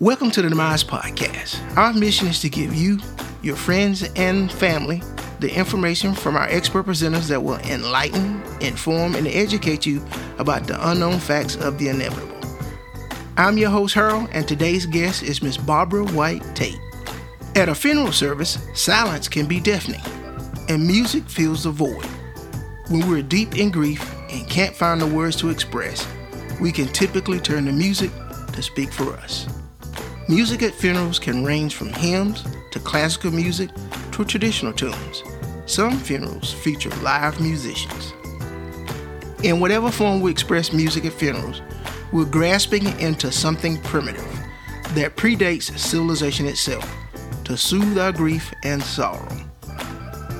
Welcome to the Demise Podcast. Our mission is to give you, your friends, and family the information from our expert presenters that will enlighten, inform, and educate you about the unknown facts of the inevitable. I'm your host, Harold, and today's guest is Miss Barbara White Tate. At a funeral service, silence can be deafening, and music fills the void. When we're deep in grief and can't find the words to express, we can typically turn to music to speak for us. Music at funerals can range from hymns to classical music to traditional tunes. Some funerals feature live musicians. In whatever form we express music at funerals, we're grasping into something primitive that predates civilization itself to soothe our grief and sorrow.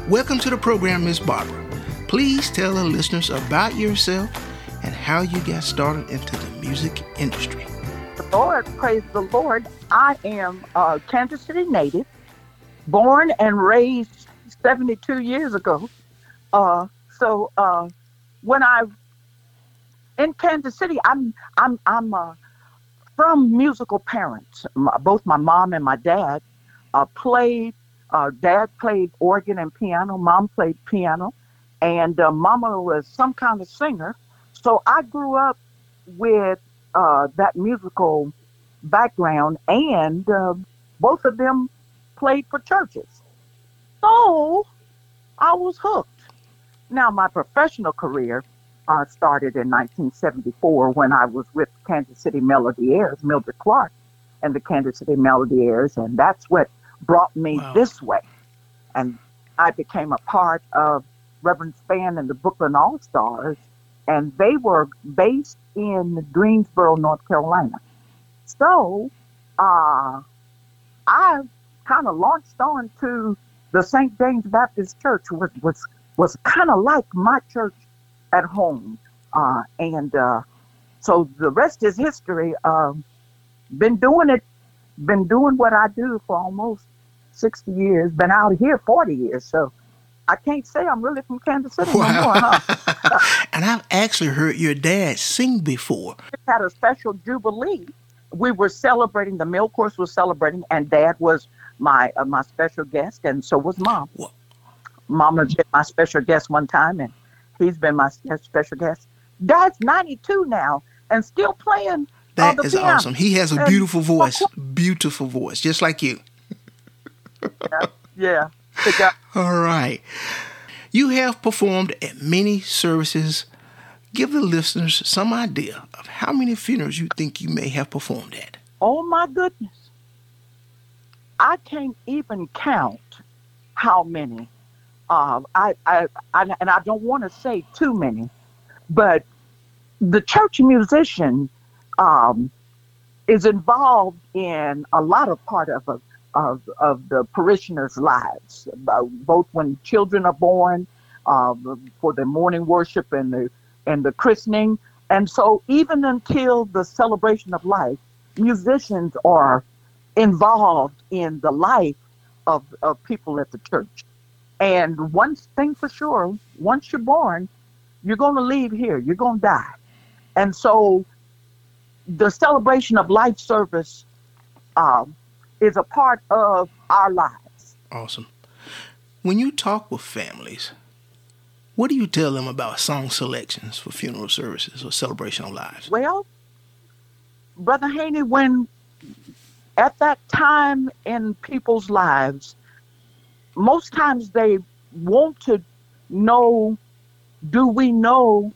Welcome to the program, Miss Barbara. Please tell the listeners about yourself and how you got started into the music industry. Lord, praise the Lord. I am a Kansas City native, born and raised 72 years ago. Uh, so uh, when I in Kansas City, I'm I'm I'm uh, from musical parents. My, both my mom and my dad uh, played. Uh, dad played organ and piano. Mom played piano, and uh, Mama was some kind of singer. So I grew up with uh, that musical background, and uh, both of them played for churches. So I was hooked. Now, my professional career uh, started in 1974 when I was with Kansas City Melodiers, Mildred Clark, and the Kansas City Melodiers, and that's what brought me wow. this way. And I became a part of Reverend Spann and the Brooklyn All Stars, and they were based in Greensboro, North Carolina. So uh, I kind of launched on to the St. James Baptist Church, was was was kind of like my church at home, uh, and uh, so the rest is history. Um, been doing it, been doing what I do for almost sixty years. Been out here forty years, so I can't say I'm really from Kansas City wow. no more, huh? and I've actually heard your dad sing before. We had a special jubilee. We were celebrating. The meal course was celebrating, and Dad was my uh, my special guest, and so was Mom. What? Mama been my special guest one time, and he's been my special guest. Dad's 92 now and still playing. That uh, is piano. awesome. He has a beautiful and, voice, beautiful voice, just like you. yeah. yeah. All right. You have performed at many services. Give the listeners some idea of how many funerals you think you may have performed at. Oh my goodness. I can't even count how many. Uh, I, I, I, and I don't want to say too many, but the church musician um, is involved in a lot of part of a of, of the parishioners' lives, both when children are born, uh, for the morning worship and the and the christening. And so, even until the celebration of life, musicians are involved in the life of, of people at the church. And one thing for sure, once you're born, you're going to leave here. You're going to die. And so, the celebration of life service um, is a part of our lives. Awesome. When you talk with families, what do you tell them about song selections for funeral services or celebration of lives? Well, Brother Haney, when at that time in people's lives, most times they want to know do we know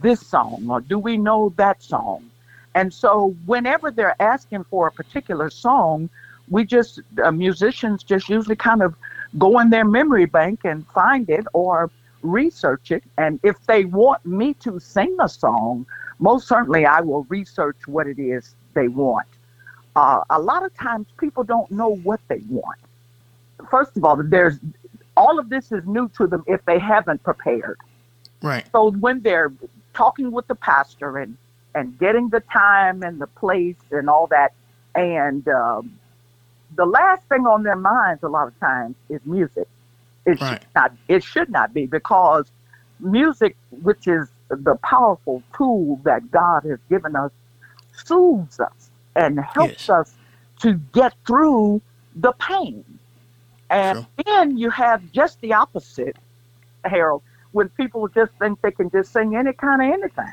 this song or do we know that song? And so, whenever they're asking for a particular song, we just uh, musicians just usually kind of go in their memory bank and find it or research it. And if they want me to sing a song most certainly i will research what it is they want. Uh, a lot of times people don't know what they want. First of all there's all of this is new to them if they haven't prepared. Right. So when they're talking with the pastor and and getting the time and the place and all that and um, the last thing on their minds a lot of times is music. It right. should not it should not be because music, which is the powerful tool that God has given us, soothes us and helps yes. us to get through the pain. And True. then you have just the opposite, Harold, when people just think they can just sing any kind of anything.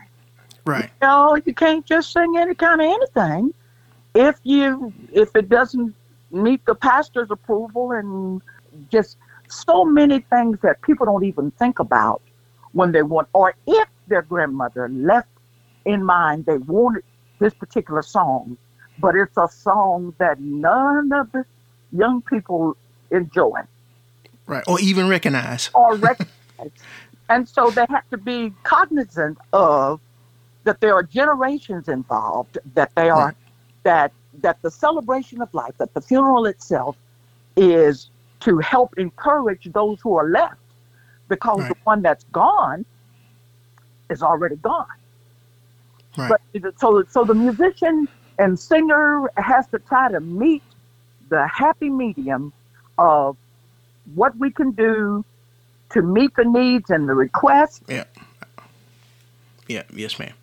Right. No, you can't just sing any kind of anything. If you if it doesn't meet the pastor's approval and just so many things that people don't even think about when they want or if their grandmother left in mind they wanted this particular song, but it's a song that none of the young people enjoy Right. Or even recognize. or recognize. and so they have to be cognizant of that there are generations involved, that they are Right. that that the celebration of life, that the funeral itself is to help encourage those who are left, because the one that's gone is already gone. Right. But so so the musician and singer has to try to meet the happy medium of what we can do to meet the needs and the requests. Yeah. Yeah, yes, ma'am.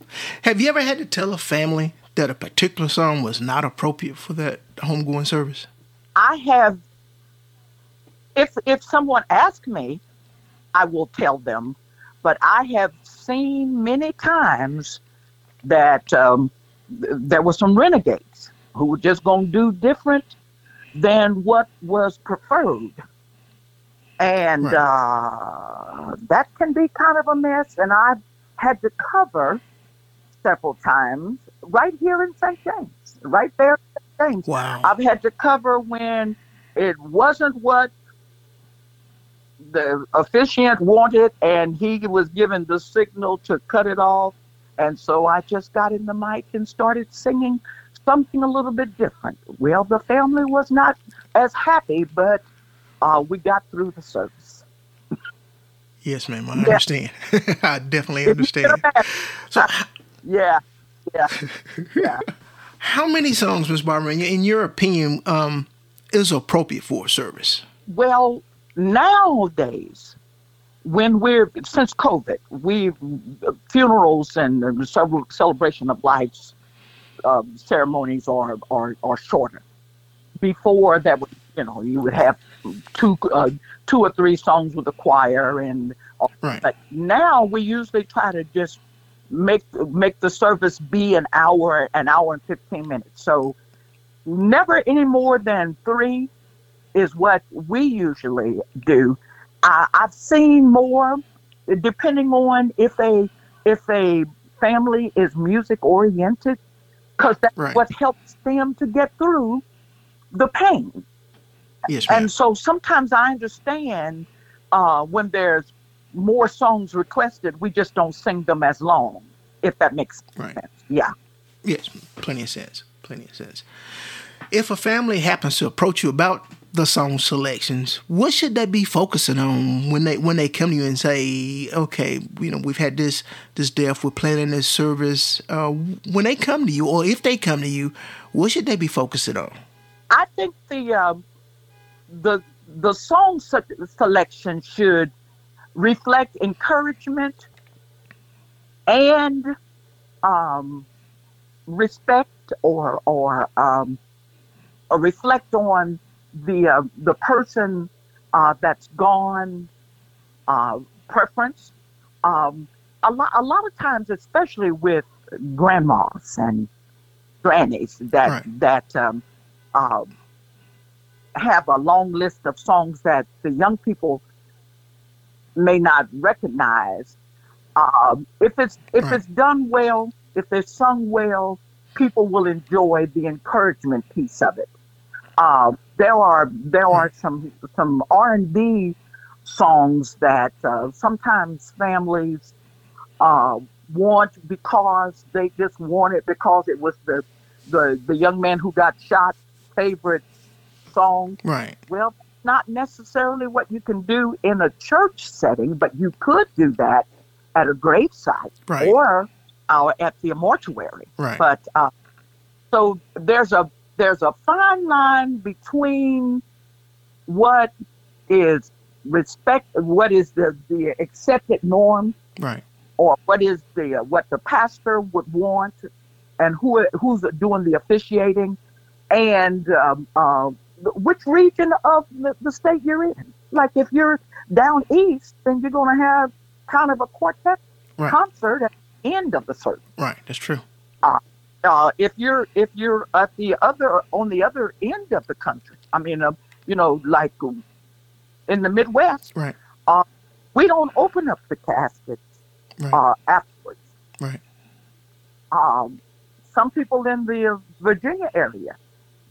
Have you ever had to tell a family that a particular song was not appropriate for that homegoing service? I have if if someone asks me, I will tell them, but I have seen many times that um, th- there were some renegades who were just going to do different than what was preferred. And Right. uh, that can be kind of a mess. And I've had to cover several times right here in St. James, right there in St. James. Wow. I've had to cover when it wasn't what the officiant wanted and he was given the signal to cut it off. And so I just got in the mic and started singing something a little bit different. Well, the family was not as happy, but uh, we got through the service. yes, ma'am. I Yeah. understand. I definitely understand. So, Yeah, yeah, yeah. how many songs, Ms. Barbara, in your, opinion, um, is appropriate for a service? Well, nowadays, when we're since COVID, we funerals and the cel- celebration of lives um, ceremonies are, are are shorter. Before that, would you know, you would have two uh, two or three songs with a choir, and Right. but now we usually try to just make make the service be an hour, an hour and fifteen minutes. So never any more than three is what we usually do. I, I've seen more, depending on if a if a family is music oriented, because that's Right. what helps them to get through the pain. Yes, ma'am. And so sometimes I understand uh, when there's more songs requested, we just don't sing them as long, if that makes Right. sense. Yeah. Yes, plenty of sense. Plenty of sense. If a family happens to approach you about the song selections, what should they be focusing on when they when they come to you and say, "Okay, you know, we've had this this death, we're planning this service." Uh, when they come to you, or if they come to you, what should they be focusing on? I think the um, the the song se- selection should reflect encouragement and um, respect or or um, or reflect on the uh, the person uh, that's gone uh, preference. Um, a lot a lot of times, especially with grandmas and grannies that Right. that um, um, have a long list of songs that the young people may not recognize. Um, if it's if Right. it's done well, if it's sung well, people will enjoy the encouragement piece of it. Uh, there are there are some some R and B songs that uh, sometimes families uh, want because they just want it because it was the the the young man who got shot favorite song. Right. Well, not necessarily what you can do in a church setting, but you could do that at a gravesite Right. or uh, at the mortuary. Right. But uh, so there's a there's a fine line between what is respect, what is the the accepted norm, Right. or what is the uh, what the pastor would want, and who who's doing the officiating, and um, uh, which region of the, the state you're in. Like if you're down east, then you're going to have kind of a quartet Right. concert at the end of the service. Right. That's true. Uh, if you're if you're at the other on the other end of the country, I mean, uh, you know, like um, in the Midwest, Right. Uh, we don't open up the caskets Right. uh, afterwards. Right. Um, some people in the uh, Virginia area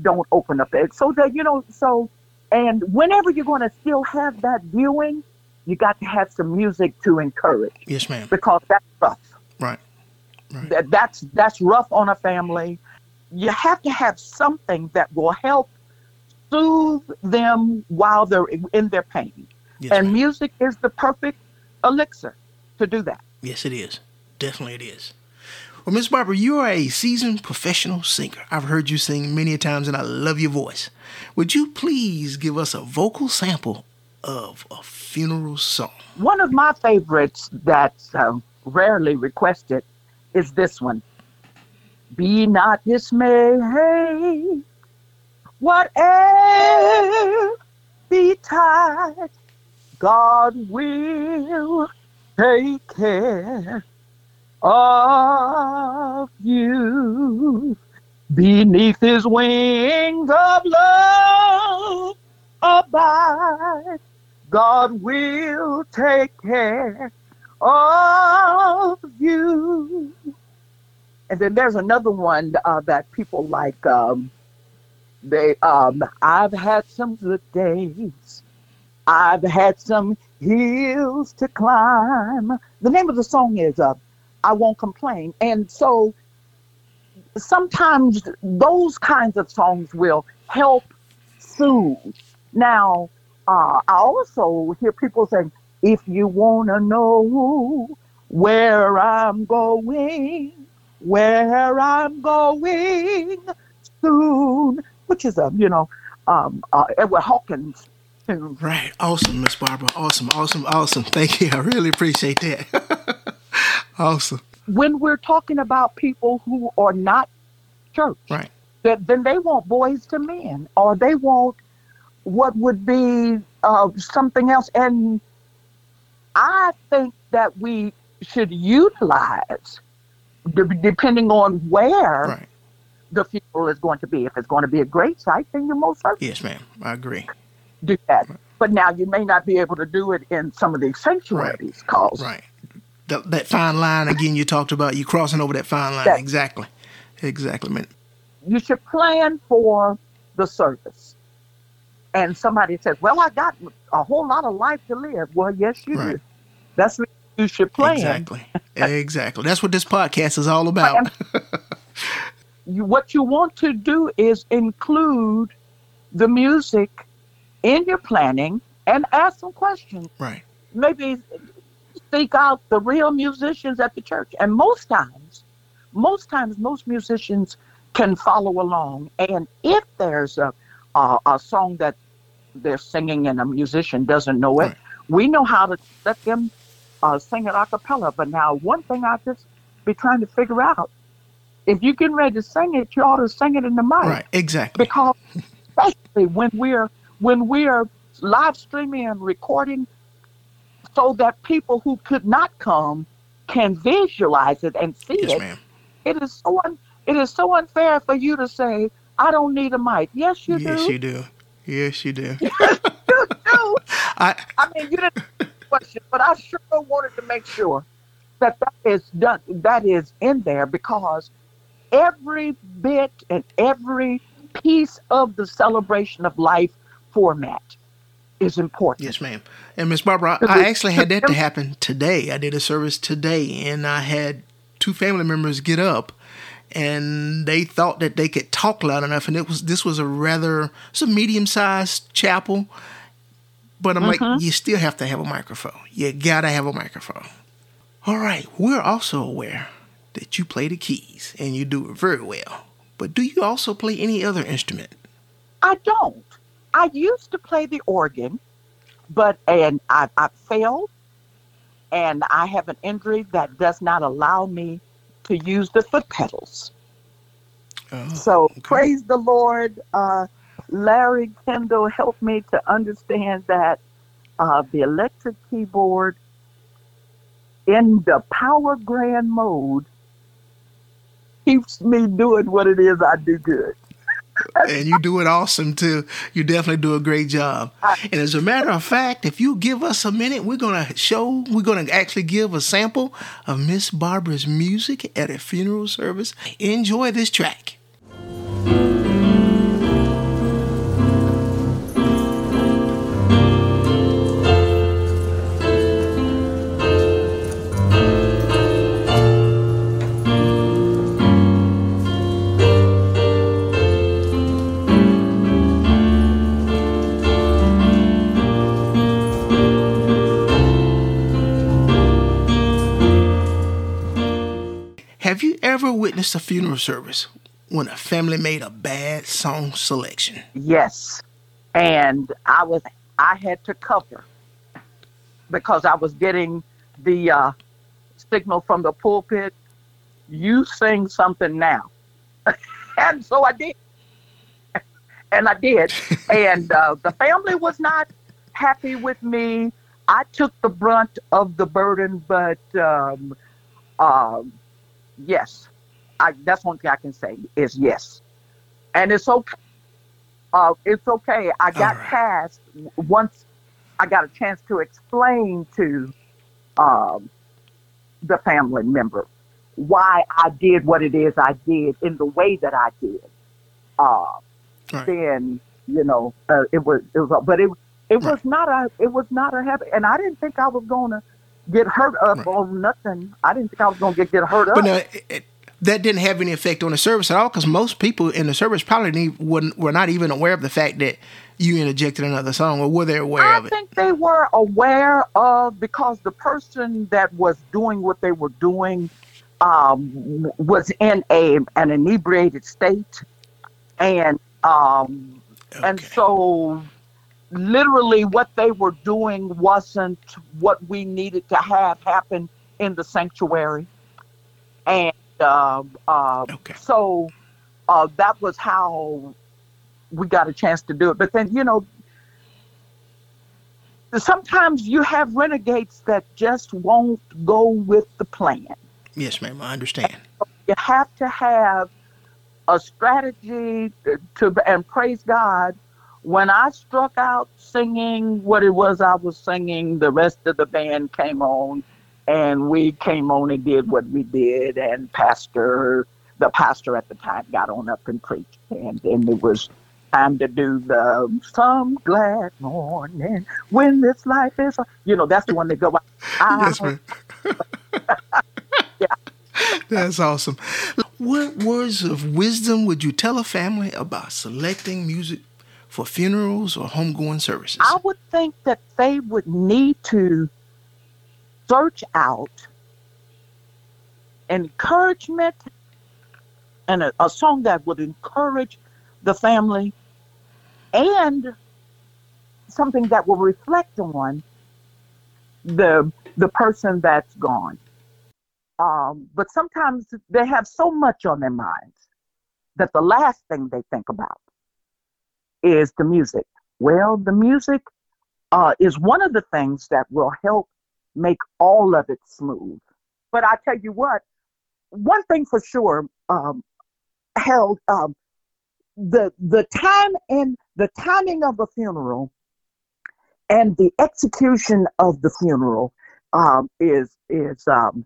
don't open up it, so that you know. So, and whenever you're going to still have that viewing, you got to have some music to encourage Yes, ma'am. because that's rough. Right. Right. That, that's that's rough on a family. You have to have something that will help soothe them while they're in their pain. Yes, and ma'am. music is the perfect elixir to do that. Yes, it is. Definitely it is. Well, Miss Barber, you are a seasoned professional singer. I've heard you sing many a times and I love your voice. Would you please give us a vocal sample of a funeral song? One of my favorites that's uh, rarely requested is this one. Be not dismayed, whatever betide, God will take care of you. Beneath his wings of love abide. God will take care of you. And then there's another one uh, that people like. Um, they, um, I've had some good days. I've had some hills to climb. The name of the song is uh, "I Won't Complain," and so sometimes those kinds of songs will help soothe. Now, uh, I also hear people saying, if you want to know where I'm going, where I'm going soon, which is a, you know, um, uh, Edward Hawkins. Right. Awesome, Miss Barbara. Awesome, awesome, awesome. Thank you. I really appreciate that. awesome. When we're talking about people who are not church, Right. that then they want Boyz II Men or they want what would be uh, something else and i think that we should utilize de- depending on where Right. the funeral is going to be if it's going to be a great site then you most certainly Yes, ma'am. I agree. do that but now you may not be able to do it in some of these sanctuaries cause Right. That, that fine line again you talked about, you crossing over that fine line. That- exactly. Exactly, man. you should plan for the service. And somebody says, "Well, I got a whole lot of life to live." Well, yes, you Right. do. That's what you should plan. Exactly. exactly. That's what this podcast is all about. You, what you want to do is include the music in your planning and ask some questions. right. Maybe seek out the real musicians at the church. And most times, most times, most musicians can follow along. And if there's a a, a song that they're singing and a musician doesn't know it, Right. we know how to let them uh, sing it a cappella. But now, one thing I just be trying to figure out: if you're getting ready to sing it, you ought to sing it in the mic Right. Exactly. because especially when we're when we're live streaming and recording so that people who could not come can visualize it and see Yes, it ma'am. it is so un, it is so unfair for you to say i don't need a mic yes you yes, do Yes, you do. Yes, you do. Yes, you do I i mean you didn't question but i sure wanted to make sure that that is done that is in there because every bit and every piece of the celebration of life format is important Yes, ma'am. And Miss Barbara, I, I actually had that to happen today. I did a service today, and I had two family members get up, and they thought that they could talk loud enough, and it was this was a rather it's a medium sized chapel, but I'm like, mm-hmm. you still have to have a microphone. You gotta have a microphone. All right, we're also aware that you play the keys and you do it very well. But do you also play any other instrument? I don't. I used to play the organ, but and I, I failed, and I have an injury that does not allow me to use the foot pedals. Oh, so okay. praise the Lord. Uh, Larry Kendall helped me to understand that uh, the electric keyboard in the power grand mode keeps me doing what it is I do good. And you do it awesome too. You definitely do a great job. And as a matter of fact, if you give us a minute, we're gonna show. We're gonna actually give a sample of Miss Barbara's music at a funeral service. Enjoy this track. A funeral service when a family made a bad song selection? Yes. And I was I had to cover because I was getting the uh, signal from the pulpit, you sing something now. and so I did. and I did. and uh, the family was not happy with me. I took the brunt of the burden, but um, um, yes, I, that's one thing I can say is yes, and it's okay. Uh, it's okay. I got right. past once I got a chance to explain to um, the family member why I did what it is I did in the way that I did. Uh, right. Then you know uh, it was it was, but it it right. was not a it was not a habit, and I didn't think I was going to get hurt up on nothing. I didn't think I was going to get get hurt but up. Now, it, that didn't have any effect on the service at all because most people in the service probably wouldn't, were not even aware of the fact that you interjected another song or were they aware I of it? I think they were aware of because the person that was doing what they were doing um, was in a an inebriated state and um, okay. and so literally what they were doing wasn't what we needed to have happen in the sanctuary and uh, uh, okay. So uh, that was how we got a chance to do it. But then, you know, sometimes you have renegades that just won't go with the plan. Yes, ma'am, I understand. You have to have a strategy to and praise God. When I struck out singing what it was I was singing, the rest of the band came on and we came on and did what we did and pastor the pastor at the time got on up and preached and then it was time to do the some glad morning when this life is you know that's the one that go yes, ma'am. yeah. that's awesome what words of wisdom would you tell a family about selecting music for funerals or homegoing services i would think that they would need to search out encouragement and a, a song that would encourage the family and something that will reflect on the the person that's gone. Um, but sometimes they have so much on their minds that the last thing they think about is the music. Well, the music uh, is one of the things that will help make all of it smooth. But I tell you what, one thing for sure, um, held um, the the time and the timing of the funeral and the execution of the funeral um, is is um,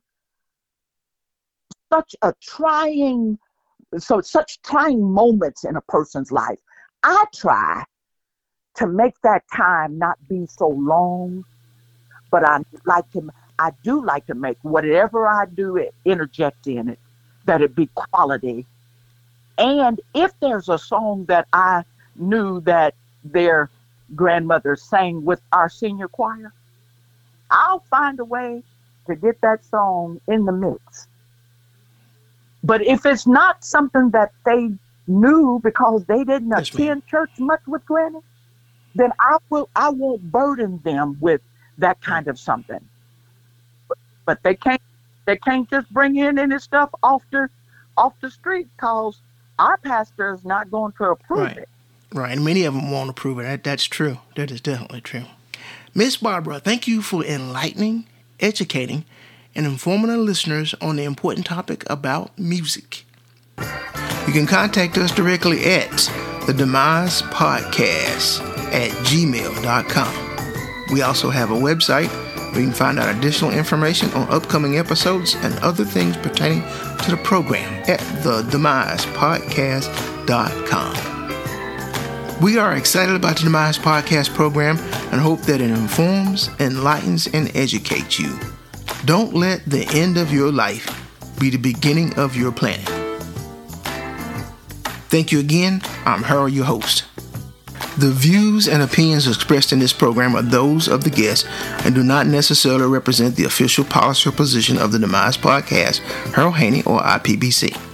such a trying so such trying moments in a person's life. I try to make that time not be so long but I like to, I do like to make whatever I do, it, interject in it, that it be quality. And if there's a song that I knew that their grandmother sang with our senior choir, I'll find a way to get that song in the mix. But if it's not something that they knew because they didn't yes, attend ma'am. church much with Granny, then I will I won't burden them with that hmm. kind of something. But, but they can't they can't just bring in any stuff off the off the street cause our pastor is not going to approve Right. it. Right, and many of them won't approve it. That, that's true. That is definitely true. Miss Barbara, thank you for enlightening, educating, and informing our listeners on the important topic about music. You can contact us directly at the Demise Podcast at gmail.com. We also have a website where you can find out additional information on upcoming episodes and other things pertaining to the program at the We are excited about the Demise Podcast program and hope that it informs, enlightens, and educates you. Don't let the end of your life be the beginning of your planet. Thank you again. I'm Harold, your host. The views and opinions expressed in this program are those of the guests and do not necessarily represent the official policy or position of the Demise Podcast, Harold Haney, or IPBC.